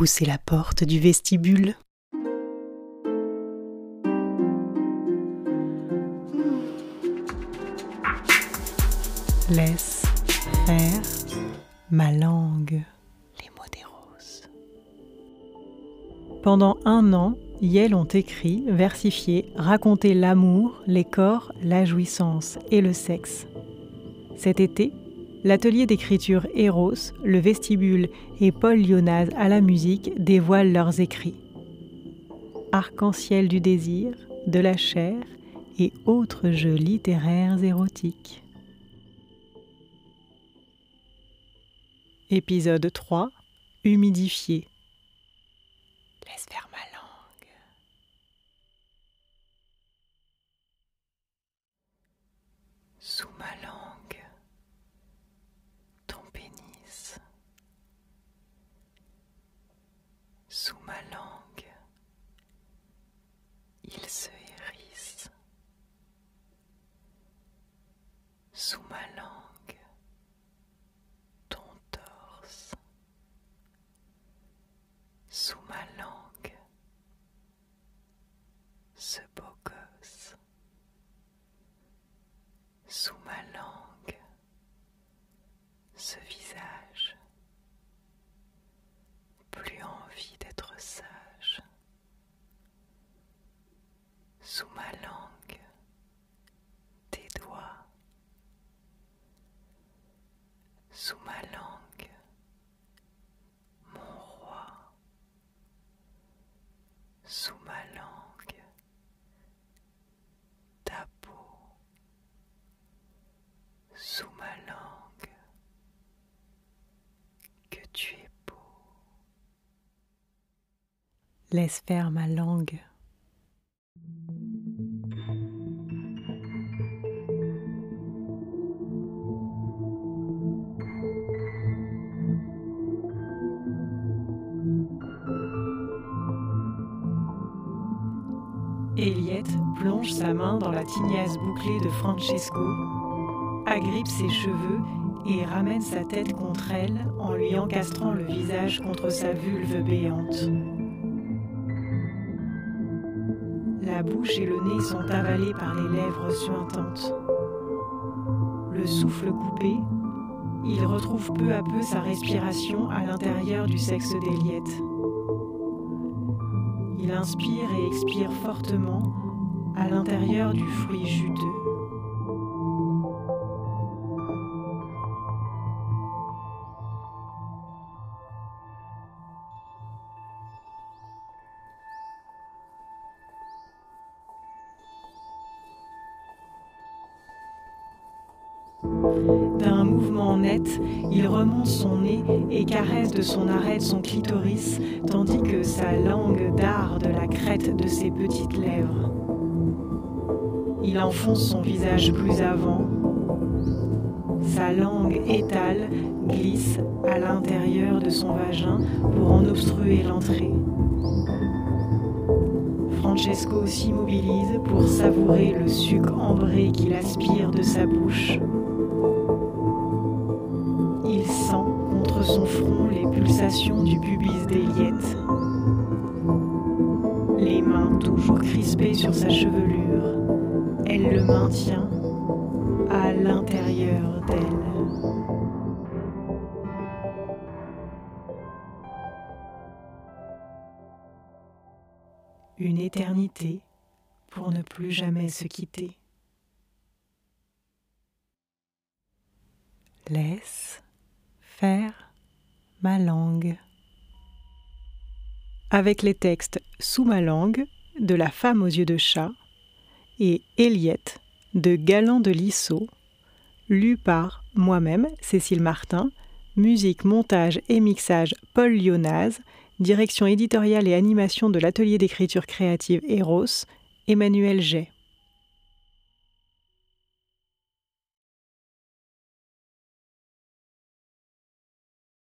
Poussez la porte du vestibule. Laisse faire ma langue. Les mots des roses. Pendant un an, Yel ont écrit, versifié, raconté l'amour, les corps, la jouissance et le sexe. Cet été, l'atelier d'écriture Eros, le vestibule et Paul Lyonaz à la musique dévoilent leurs écrits. Arc-en-ciel du désir, de la chair et autres jeux littéraires érotiques. Épisode 3 Humidifié. Laisse faire ma langue. Sous ma langue, Sous ma langue, il se hérisse. Sous ma langue, ton torse. Sous ma langue, ce beau gosse. Sous ma langue, ce visage. Plus envie d'être sage. Sous ma langue, tes doigts. Sous ma langue, mon roi. Sous ma langue, ta peau. Sous ma langue, que tu es beau. Laisse faire ma langue. Eliette plonge sa main dans la tignasse bouclée de Francesco, agrippe ses cheveux et ramène sa tête contre elle en lui encastrant le visage contre sa vulve béante. La bouche et le nez sont avalés par les lèvres suintantes. Le souffle coupé, il retrouve peu à peu sa respiration à l'intérieur du sexe d'Eliette. Inspire et expire fortement à l'intérieur du fruit juteux. D'un mouvement net, il remonte son nez et caresse de son arête son clitoris, tandis que sa langue darde la crête de ses petites lèvres. Il enfonce son visage plus avant. Sa langue étale glisse à l'intérieur de son vagin pour en obstruer l'entrée. Francesco s'immobilise pour savourer le suc ambré qu'il aspire de sa bouche. Il sent contre son front les pulsations du pubis d'Eliette. Les mains toujours crispées sur sa chevelure, elle le maintient à l'intérieur d'elle. Une éternité pour ne plus jamais se quitter. Laisse ma langue. Avec les textes Sous ma langue de La femme aux yeux de chat et Eliette de Galant de Lissot, lu par moi-même, Cécile Martin, musique, montage et mixage Paul Lyonaz, direction éditoriale et animation de l'atelier d'écriture créative Eros, Emmanuel Jay.